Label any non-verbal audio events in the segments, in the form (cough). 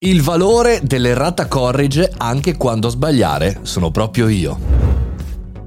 Il valore dell'errata corrige anche quando sbagliare sono proprio io.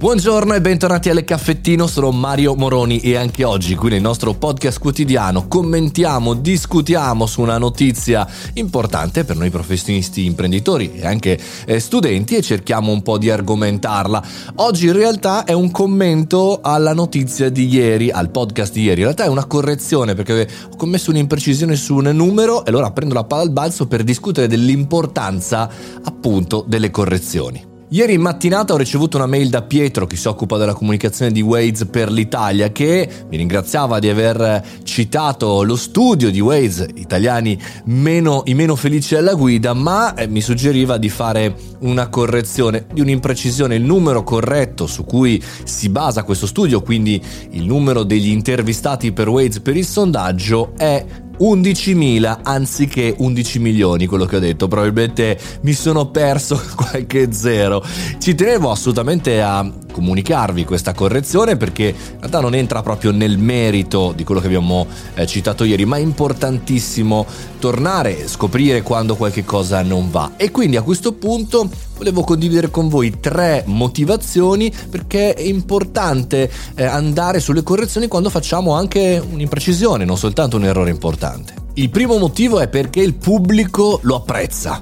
Buongiorno e bentornati alle Caffettino, sono Mario Moroni e anche oggi qui nel nostro podcast quotidiano commentiamo, discutiamo su una notizia importante per noi professionisti, imprenditori e anche eh, studenti e cerchiamo un po' di argomentarla. Oggi in realtà è un commento alla notizia di ieri, al podcast di ieri, in realtà è una correzione perché ho commesso un'imprecisione su un numero e allora prendo la palla al balzo per discutere dell'importanza appunto delle correzioni. Ieri in mattinata ho ricevuto una mail da Pietro, che si occupa della comunicazione di Waze per l'Italia, che mi ringraziava di aver citato lo studio di Waze, italiani meno, i meno felici alla guida, ma eh, mi suggeriva di fare una correzione di un'imprecisione. Il numero corretto su cui si basa questo studio, quindi il numero degli intervistati per Waze per il sondaggio, è 11.000 anziché 11 milioni, quello che ho detto. Probabilmente mi sono perso (laughs) qualche zero. Ci tenevo assolutamente a comunicarvi questa correzione perché in realtà non entra proprio nel merito di quello che abbiamo eh, citato ieri, ma è importantissimo tornare, scoprire quando qualche cosa non va. E quindi a questo punto volevo condividere con voi tre motivazioni perché è importante eh, andare sulle correzioni quando facciamo anche un'imprecisione, non soltanto un errore importante. Il primo motivo è perché il pubblico lo apprezza.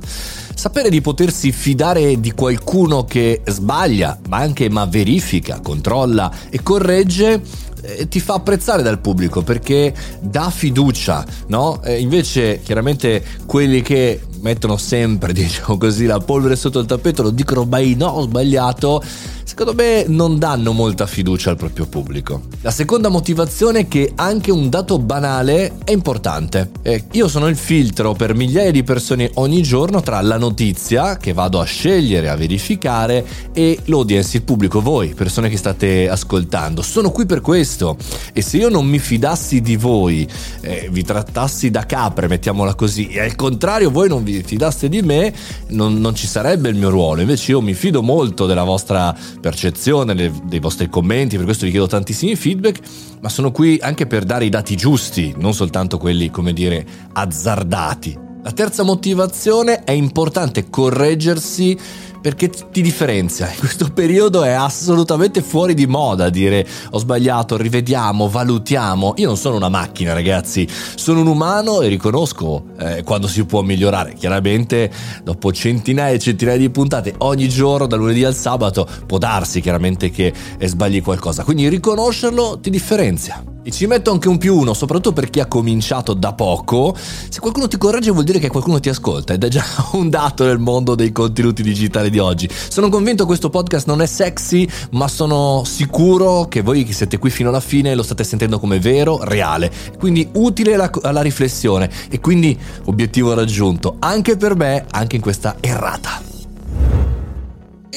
Sapere di potersi fidare di qualcuno che sbaglia, ma anche ma verifica, controlla e corregge eh, ti fa apprezzare dal pubblico perché dà fiducia, no? Eh, invece chiaramente quelli che mettono sempre, (laughs) diciamo così, la polvere sotto il tappeto, lo dicono mai no, ho sbagliato, secondo me non danno molta fiducia al proprio pubblico. La seconda motivazione è che anche un dato banale è importante. Eh, io sono il filtro per migliaia di persone ogni giorno tra la notizia che vado a scegliere, a verificare e l'audience, il pubblico, voi, persone che state ascoltando. Sono qui per questo e se io non mi fidassi di voi, eh, vi trattassi da capre, mettiamola così, e al contrario voi non vi vi fidaste di me non, non, ci sarebbe il mio ruolo, invece io mi fido molto della vostra percezione, dei vostri commenti, per questo vi chiedo tantissimi feedback, ma sono qui anche per dare i dati giusti, non soltanto quelli, come dire, azzardati. La terza motivazione è importante correggersi perché ti differenzia. In (laughs) questo periodo è assolutamente fuori di moda dire ho sbagliato, rivediamo, valutiamo. Io non sono una macchina, ragazzi, sono un umano e riconosco eh, quando si può migliorare. Chiaramente, dopo centinaia e centinaia di puntate ogni giorno, dal lunedì al sabato, può darsi chiaramente che sbagli qualcosa. Quindi riconoscerlo ti differenzia. E ci metto anche un più uno, soprattutto per chi ha cominciato da poco. Se qualcuno ti corregge vuol dire che qualcuno ti ascolta ed è già (laughs) un dato nel mondo dei contenuti digitali di oggi. Sono convinto che questo podcast non è sexy, ma sono sicuro che voi che siete qui fino alla fine lo state sentendo come vero, reale. Quindi utile alla, alla riflessione e quindi obiettivo raggiunto anche per me, anche in questa errata.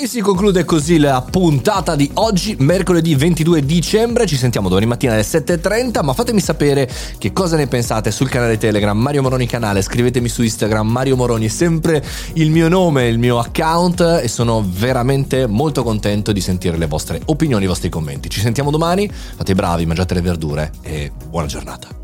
E si conclude così la puntata di oggi, mercoledì 22 dicembre. Ci sentiamo domani mattina alle 7.30. Ma fatemi sapere che cosa ne pensate sul canale Telegram Mario Moroni Canale. Scrivetemi su Instagram Mario Moroni, sempre il mio nome, il mio account. E sono veramente molto contento di sentire le vostre opinioni, i vostri commenti. Ci sentiamo domani. Fate i bravi, mangiate le verdure e buona giornata.